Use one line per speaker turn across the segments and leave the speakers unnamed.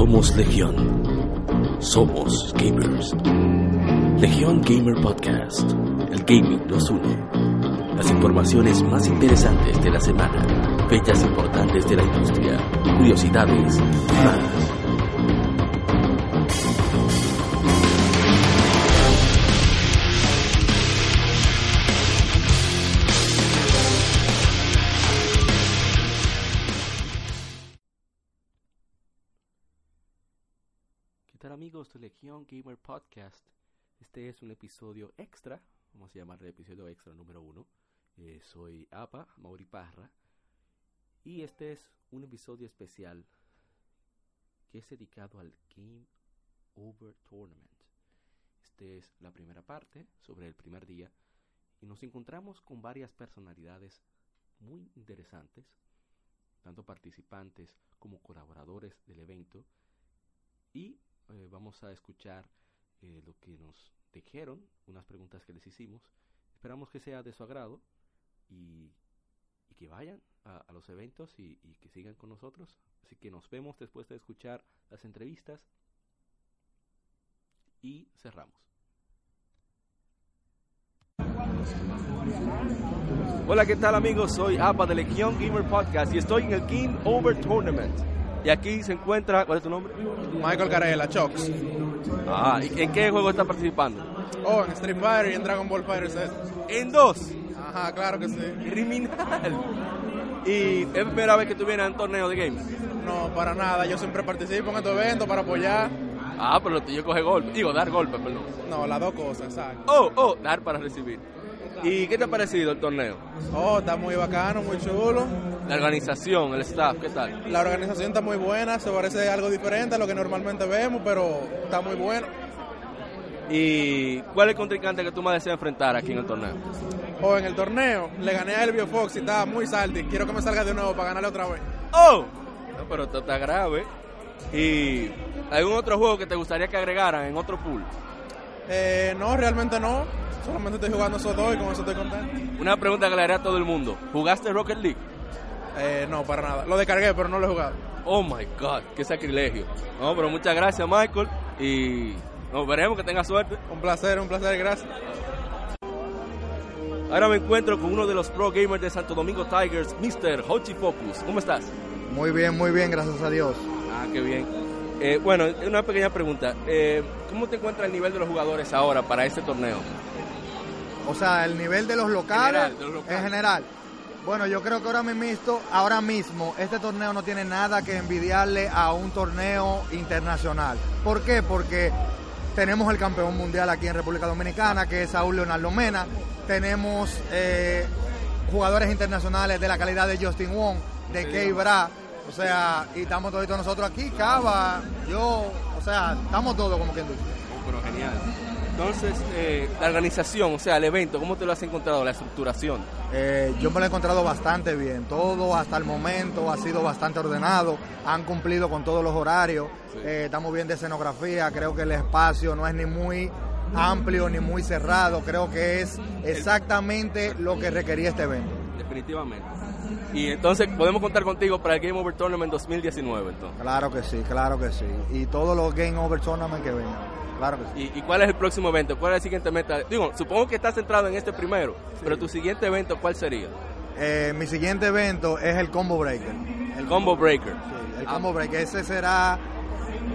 Somos Legión. Somos gamers. Legión Gamer Podcast. El gaming nos une. Las informaciones más interesantes de la semana, fechas importantes de la industria, curiosidades más. Tal amigos de Legión Gamer Podcast? Este es un episodio extra, vamos a llamarle episodio extra número uno. Eh, soy APA, Mauri Parra, y este es un episodio especial que es dedicado al Game Over Tournament. Este es la primera parte sobre el primer día y nos encontramos con varias personalidades muy interesantes, tanto participantes como colaboradores del evento y eh, vamos a escuchar eh, lo que nos dijeron, unas preguntas que les hicimos. Esperamos que sea de su agrado y, que vayan a, los eventos y, que sigan con nosotros. Así que nos vemos después de escuchar las entrevistas y cerramos. Hola, ¿qué tal amigos? Soy APA de Legión Gamer Podcast y estoy en el Game Over Tournament. Y aquí se encuentra, ¿cuál es tu nombre?
Michael Carela, Chox.
Ah, ¿y en qué juego está participando?
Oh, en Street Fighter y en Dragon Ball Fighter Z.
En dos.
Ajá, claro que sí.
Criminal. Y es la primera vez que tú vienes a un torneo de games.
No, para nada. Yo siempre participo en estos eventos para apoyar.
Ah, pero lo tuyo coge golpe. Digo, dar golpe, perdón.
No, las dos cosas, exacto.
Oh, oh, dar para recibir. ¿Y qué te ha parecido el torneo?
Oh, está muy bacano, muy chulo.
La organización, el staff, ¿qué tal?
La organización está muy buena, se parece algo diferente a lo que normalmente vemos, pero está muy bueno.
¿Y cuál es el contrincante que tú más deseas enfrentar aquí en el torneo?
Oh, en el torneo le gané a Elvio Fox y estaba muy salty. Quiero que me salga de nuevo para ganarle otra vez.
¡Oh! No, pero esto está grave. ¿Y algún otro juego que te gustaría que agregaran en otro pool?
Eh, no, realmente no. Solamente estoy jugando esos dos y con eso estoy contento.
Una pregunta que le haré a todo el mundo. ¿Jugaste Rocket League?
Eh, no, para nada. Lo descargué, pero no lo he jugado.
Oh my God, qué sacrilegio. No, pero muchas gracias, Michael. Y nos veremos, que tenga suerte.
Un placer, un placer, gracias.
Ahora me encuentro con uno de los pro gamers de Santo Domingo Tigers, Mr. Hochi Focus. ¿Cómo estás?
Muy bien, muy bien, gracias a Dios.
Ah, qué bien. Eh, bueno, una pequeña pregunta. Eh, ¿Cómo te encuentra el nivel de los jugadores ahora para este torneo?
O sea, el nivel de los locales,
General, de los locales.
en general. Bueno, yo creo que ahora mismo, ahora mismo este torneo no tiene nada que envidiarle a un torneo internacional. ¿Por qué? Porque tenemos el campeón mundial aquí en República Dominicana, que es Saúl Leonardo Mena. Tenemos eh, jugadores internacionales de la calidad de Justin Wong, de Kei Bra. O sea, y estamos todos nosotros aquí, Cava, yo, o sea, estamos todos como quien dice.
Oh, pero genial. Entonces, eh, la organización, o sea, el evento, ¿cómo te lo has encontrado? La estructuración.
Eh, yo me lo he encontrado bastante bien. Todo hasta el momento ha sido bastante ordenado. Han cumplido con todos los horarios. Eh, estamos bien de escenografía. Creo que el espacio no es ni muy amplio ni muy cerrado. Creo que es exactamente lo que requería este evento.
Definitivamente. Y entonces, podemos contar contigo para el Game Over Tournament 2019, entonces.
Claro que sí, claro que sí. Y todos los Game Over Tournament que vengan. Claro que sí.
¿Y, y cuál es el próximo evento? ¿Cuál es la siguiente meta? Digo, supongo que estás centrado en este primero, pero tu siguiente evento, ¿cuál sería?
Eh, mi siguiente evento es el Combo Breaker.
El Combo Breaker.
Sí, el Combo Breaker. Ese será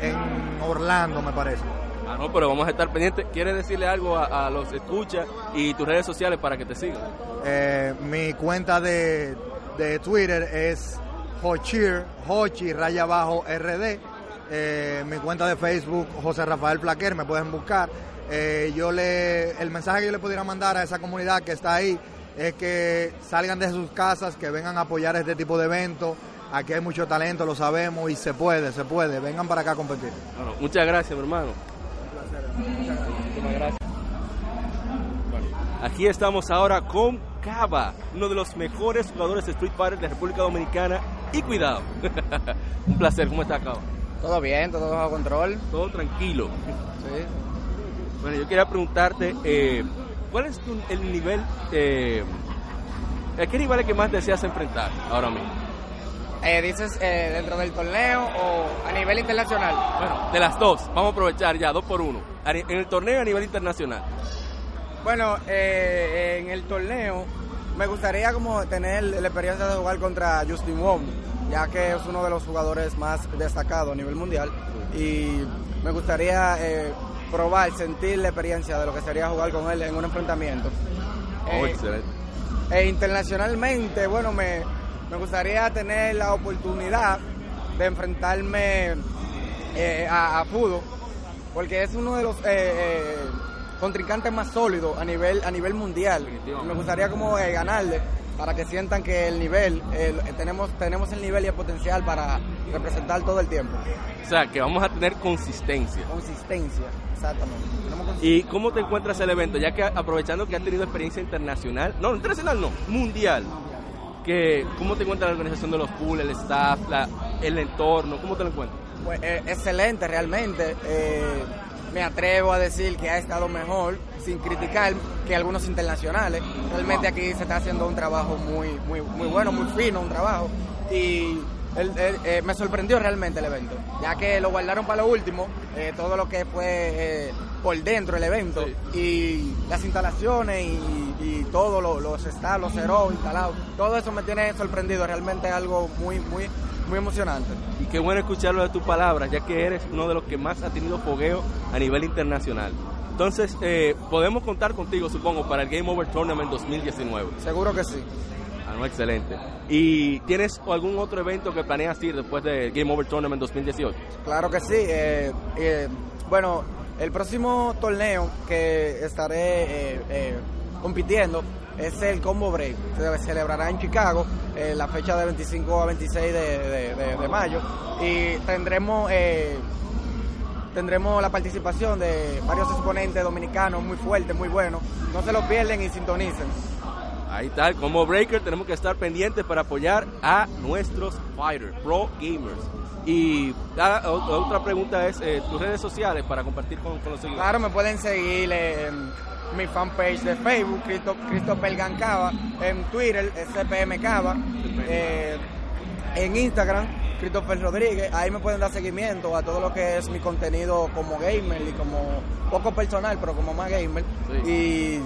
en Orlando, me parece.
Ah, no, pero vamos a estar pendientes. ¿Quieres decirle algo a, a los escuchas y tus redes sociales para que te sigan?
Eh, mi cuenta de, de Twitter es Hochir, Hochi, raya abajo RD. Eh, mi cuenta de Facebook, José Rafael Plaquer, me pueden buscar. Eh, yo le, el mensaje que yo le pudiera mandar a esa comunidad que está ahí es que salgan de sus casas, que vengan a apoyar este tipo de eventos. Aquí hay mucho talento, lo sabemos y se puede, se puede. Vengan para acá a competir.
Muchas gracias, mi hermano. Muchísimas gracias. Bueno, aquí estamos ahora con Cava, uno de los mejores jugadores de Street Fighter de la República Dominicana. Y cuidado. Un placer, ¿cómo está Cava?
Todo bien, todo bajo control.
Todo tranquilo.
Sí.
Bueno, yo quería preguntarte, eh, ¿cuál es tu- el nivel, eh, a qué nivel es que más deseas enfrentar ahora mismo?
Eh, ¿Dices eh, dentro del torneo o a nivel internacional?
Bueno, de las dos, vamos a aprovechar ya, dos por uno. En el torneo a nivel internacional.
Bueno, eh, en el torneo me gustaría como tener la experiencia de jugar contra Justin Wong, ya que es uno de los jugadores más destacados a nivel mundial y me gustaría eh, probar, sentir la experiencia de lo que sería jugar con él en un enfrentamiento.
Oh,
Eh,
excelente.
e internacionalmente, bueno, me, me gustaría tener la oportunidad de enfrentarme eh, a, a Fudo, porque es uno de los eh, eh, contrincantes más sólidos a nivel, a nivel mundial. Me gustaría como eh, ganarle para que sientan que el nivel, el- tenemos, tenemos el nivel y el potencial para representar todo el tiempo.
O sea, que vamos a tener consistencia.
Consistencia, exactamente. Consistencia.
¿Y cómo te encuentras el evento? Ya que aprovechando que has tenido experiencia internacional, no, internacional no, mundial. Que, ¿Cómo te encuentras la organización de los pools, el staff, la- el entorno? ¿Cómo te lo encuentras?
Pues, eh, excelente realmente. Eh, me atrevo a decir que ha estado mejor, sin criticar, que algunos internacionales. Realmente aquí se está haciendo un trabajo muy, muy, muy bueno, muy fino, un trabajo. Y el- el- eh, me sorprendió realmente el evento, ya que lo guardaron para lo último, eh, todo lo que fue eh, por dentro el evento, y las instalaciones y, y todo, lo- los staff, los ceros instalados, todo eso me tiene sorprendido, realmente es algo muy, muy, muy emocionante.
Y qué bueno escucharlo de tus palabras, ya que eres uno de los que más ha tenido fogueo a nivel internacional. Entonces, eh, podemos contar contigo, supongo, para el Game Over Tournament 2019.
Seguro que sí.
Ah, no, excelente. ¿Y tienes algún otro evento que planeas ir después del Game Over Tournament 2018?
Claro que sí. eh, eh, bueno, el próximo torneo que estaré compitiendo es el Combo Break. Se celebrará en Chicago eh, la fecha de 25 a 26 de, de- de- mayo y tendremos eh, tendremos la participación de varios exponentes dominicanos muy fuertes, muy buenos. No se lo pierden y sintonicen.
Ahí está, como Breaker tenemos que estar pendientes para apoyar a nuestros fighters, pro gamers. Y ah, otra pregunta es eh, tus redes sociales para compartir con, con los seguidores.
Claro, me pueden seguir en mi fanpage de Facebook, Cristo, Christopher Gancava, en Twitter, SPM Cava, eh, en Instagram, Christopher Rodríguez, ahí me pueden dar seguimiento a todo lo que es mi contenido como gamer y como poco personal, pero como más gamer.
Sí.
Y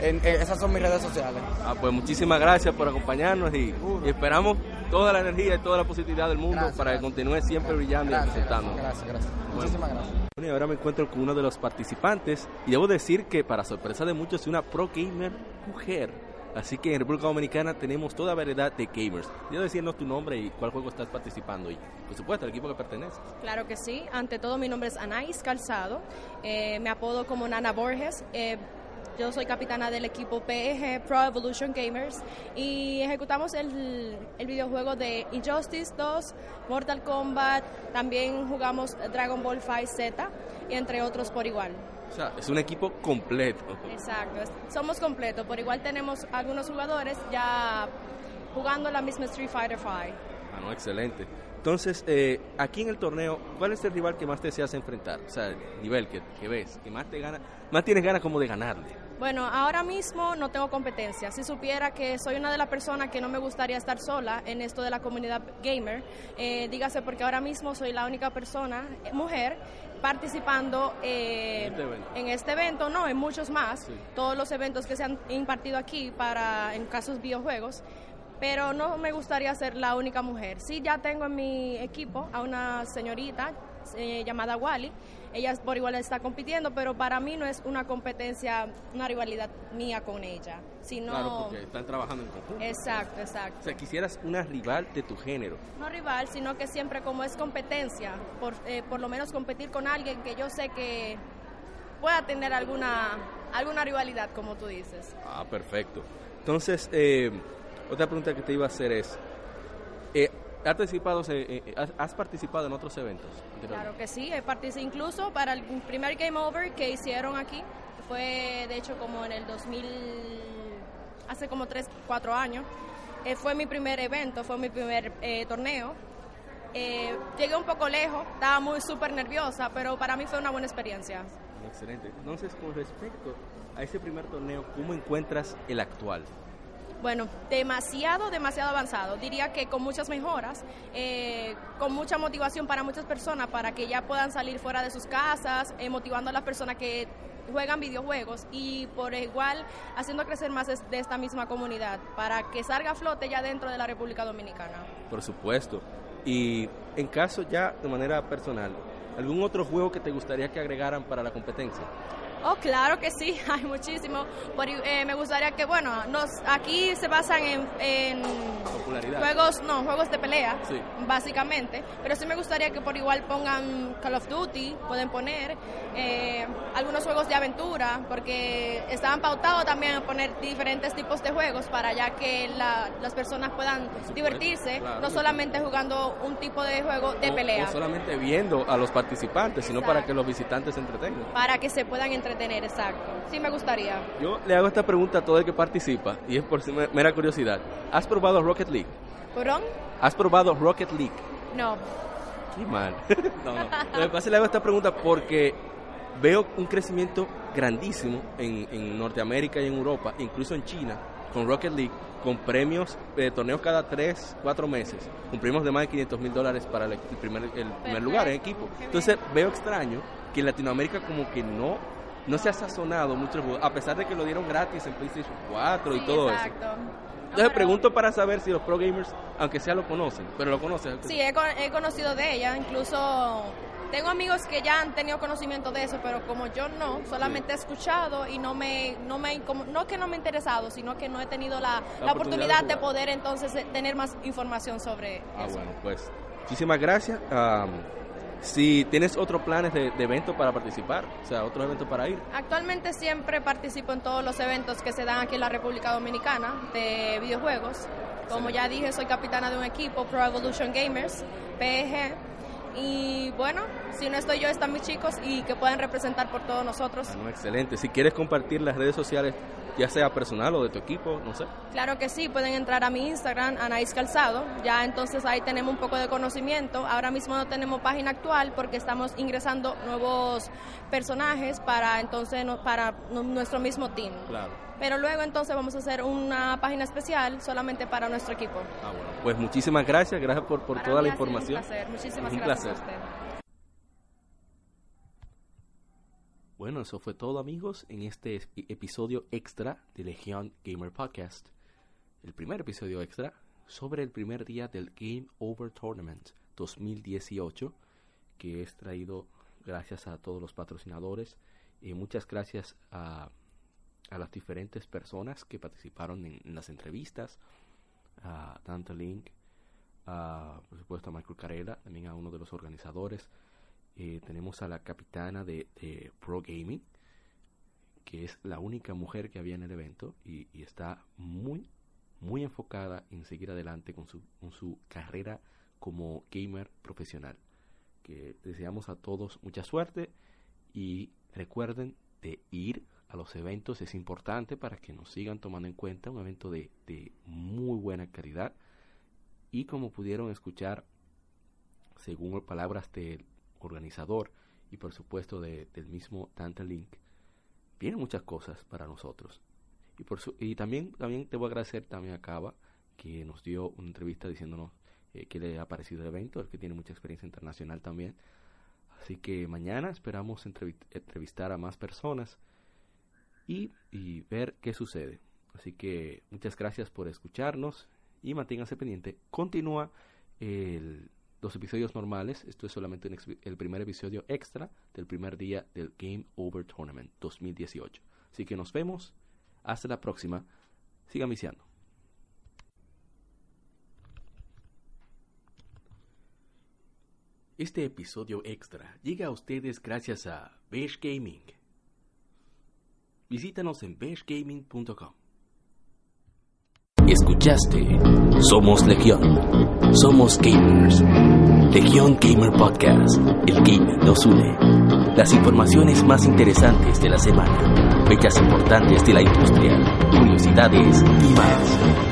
en- en- esas son mis redes sociales.
Ah, pues muchísimas gracias por acompañarnos y, y esperamos toda la energía y toda la positividad del mundo
Gracias,
para que continúe siempre brillando y
Gracias,
representando.
gracias, gracias. Muchísimas gracias.
Bueno, y ahora me encuentro con uno de los participantes y debo decir que para sorpresa de muchos es una pro gamer mujer. Así que en República Dominicana tenemos toda variedad de gamers. Debo decirnos tu nombre y cuál juego estás participando y por supuesto el equipo que perteneces.
Claro que sí. Ante todo, mi nombre es Anaís Calzado. Eh, me apodo como Nana Borges. Eh, yo soy capitana del equipo PEG Pro Evolution Gamers y ejecutamos el, el videojuego de Injustice 2, Mortal Kombat, también jugamos Dragon Ball Fight Z y entre otros por igual.
O sea, es un equipo completo.
Exacto, somos completos, por igual tenemos algunos jugadores ya jugando la misma Street Fighter 5.
Ah, no, excelente. Entonces, eh, aquí en el torneo, ¿cuál es el rival que más te deseas enfrentar? O sea, el nivel que, que ves, que más te gana, más tienes ganas como de ganarle.
Bueno, ahora mismo no tengo competencia. Si supiera que soy una de las personas que no me gustaría estar sola en esto de la comunidad gamer, eh, dígase porque ahora mismo soy la única persona, eh, mujer, participando eh,
En este evento.
en este evento, no, en muchos más,
Sí.
todos los eventos que se han impartido aquí para en casos videojuegos. Pero no me gustaría ser la única mujer. Sí, ya tengo en mi equipo a una señorita eh, llamada Wally. Ella por igual está compitiendo, pero para mí no es una competencia, una rivalidad mía con ella, sino...
Claro, porque están trabajando en conjunto.
Exacto,
O
exacto.
sea, quisieras una rival de tu género.
No rival, sino que siempre como es competencia, por, eh, por lo menos competir con alguien que yo sé que pueda tener alguna, alguna rivalidad, como tú dices.
Ah, perfecto. Entonces, eh, otra pregunta que te iba a hacer es, eh, ¿has, participado, eh, has, has participado en otros eventos?
Claro que sí, he participado incluso para el primer Game Over que hicieron aquí, fue de hecho como en el 2000, hace como 3, 4 años, Eh, fue mi primer evento, fue mi primer eh, torneo. Llegué un poco lejos, estaba muy súper nerviosa, pero para mí fue una buena experiencia.
Excelente. Entonces, con respecto a ese primer torneo, ¿cómo encuentras el actual?
Bueno, demasiado, demasiado avanzado. Diría que con muchas mejoras, eh, con mucha motivación para muchas personas para que ya puedan salir fuera de sus casas, eh, motivando a las personas que juegan videojuegos y por igual haciendo crecer más de esta misma comunidad para que salga a flote ya dentro de la República Dominicana.
Por supuesto. Y en caso ya de manera personal, ¿algún otro juego que te gustaría que agregaran para la competencia?
Oh, claro que sí, hay muchísimo. Por, eh, me gustaría que, bueno, nos, aquí se basan en, juegos, no, juegos de pelea,
Sí.
básicamente. Pero sí me gustaría que por igual pongan Call of Duty, pueden poner eh, algunos juegos de aventura, porque estaban pautados también a poner diferentes tipos de juegos para ya que la- las personas puedan divertirse,
claro.
no solamente jugando un tipo de juego de
O-
pelea.
O solamente viendo a los participantes, sino para que los visitantes se entretengan.
Para que se puedan entretener, exacto. Sí me gustaría.
Yo le hago esta pregunta a todo el que participa y es por mera curiosidad. ¿Has probado Rocket League?
¿Perdón?
¿Has probado Rocket League?
No.
Qué mal. no, no. Lo que pasa le hago esta pregunta porque veo un crecimiento grandísimo en, en Norteamérica y en Europa, incluso en China, con Rocket League, con premios, eh, torneos cada 3, 4 meses, con premios de más de 500 mil dólares para el, el primer, el primer lugar en equipo. Entonces veo extraño que en Latinoamérica como que no, no se ha sazonado mucho el juego, a pesar de que lo dieron gratis en PlayStation 4 y todo eso.
exacto.
Entonces pregunto para saber si los pro gamers, aunque sea lo conocen, pero lo conocen.
Sí, he, con- he conocido de ella, incluso tengo amigos que ya han tenido conocimiento de eso, pero como yo no, solamente he escuchado y no me, no me, como- no que no me he interesado, sino que no he tenido la, la
oportunidad
oportunidad
de
poder entonces eh, tener más información sobre
Ah,
eso.
bueno, pues muchísimas gracias. Si tienes otros planes de, de evento para participar, o sea, otros eventos para ir,
Actualmente siempre participo en todos los eventos que se dan aquí en la República Dominicana de videojuegos. Como ya dije, soy capitana de un equipo, Pro Evolution Gamers, PEG. Y bueno, si no estoy yo, están mis chicos y que pueden representar por todos nosotros.
ah, no, excelente. Si quieres compartir las redes sociales, ya sea personal o de tu equipo, no sé.
Claro que sí, pueden entrar a mi Instagram, Anaís Calzado. Ya entonces ahí tenemos un poco de conocimiento. Ahora mismo no tenemos página actual porque estamos ingresando nuevos personajes para entonces para nu- nuestro mismo team.
Claro.
Pero luego entonces vamos a hacer una página especial solamente para nuestro equipo.
Ah, bueno. Pues muchísimas gracias, gracias por, por
Para
toda la información.
Un placer. Muchísimas
Un
gracias
placer.
a usted.
Bueno, eso fue todo amigos en este es- episodio extra de Legion Gamer Podcast. El primer episodio extra sobre el primer día del Game Over Tournament 2018 que es traído gracias a todos los patrocinadores y muchas gracias a, a las diferentes personas que participaron en, en las entrevistas, a Dante Link, a, por supuesto a Michael Carela, también a uno de los organizadores, eh, tenemos a la capitana de, de Pro Gaming, que es la única mujer que había en el evento y, y está muy, muy enfocada en seguir adelante con su, con su carrera como gamer profesional. Que deseamos a todos mucha suerte y recuerden de ir a los eventos, es importante para que nos sigan tomando en cuenta, un evento de, de muy buena calidad y como pudieron escuchar, según palabras del organizador y por supuesto de- del mismo Dante Link, vienen muchas cosas para nosotros. Y, por su- y también, también te voy a agradecer también a Cava, que nos dio una entrevista diciéndonos eh, qué le ha parecido el evento, el que tiene mucha experiencia internacional también. Así que mañana esperamos entrevi- entrevistar a más personas y, y ver qué sucede. Así que muchas gracias por escucharnos y manténganse pendiente. Continúa el- los episodios normales. Esto es solamente el primer episodio extra del primer día del Game Over Tournament 2018. Así que nos vemos. Hasta la próxima. Sigan viciando. Este episodio extra llega a ustedes gracias a Beige Gaming. Visítanos en beigegaming.com. Escuchaste Somos Legión. Somos gamers. Legión Gamer Podcast. El gaming nos une. Las informaciones más interesantes de la semana. Fechas importantes de la industria. Curiosidades y más.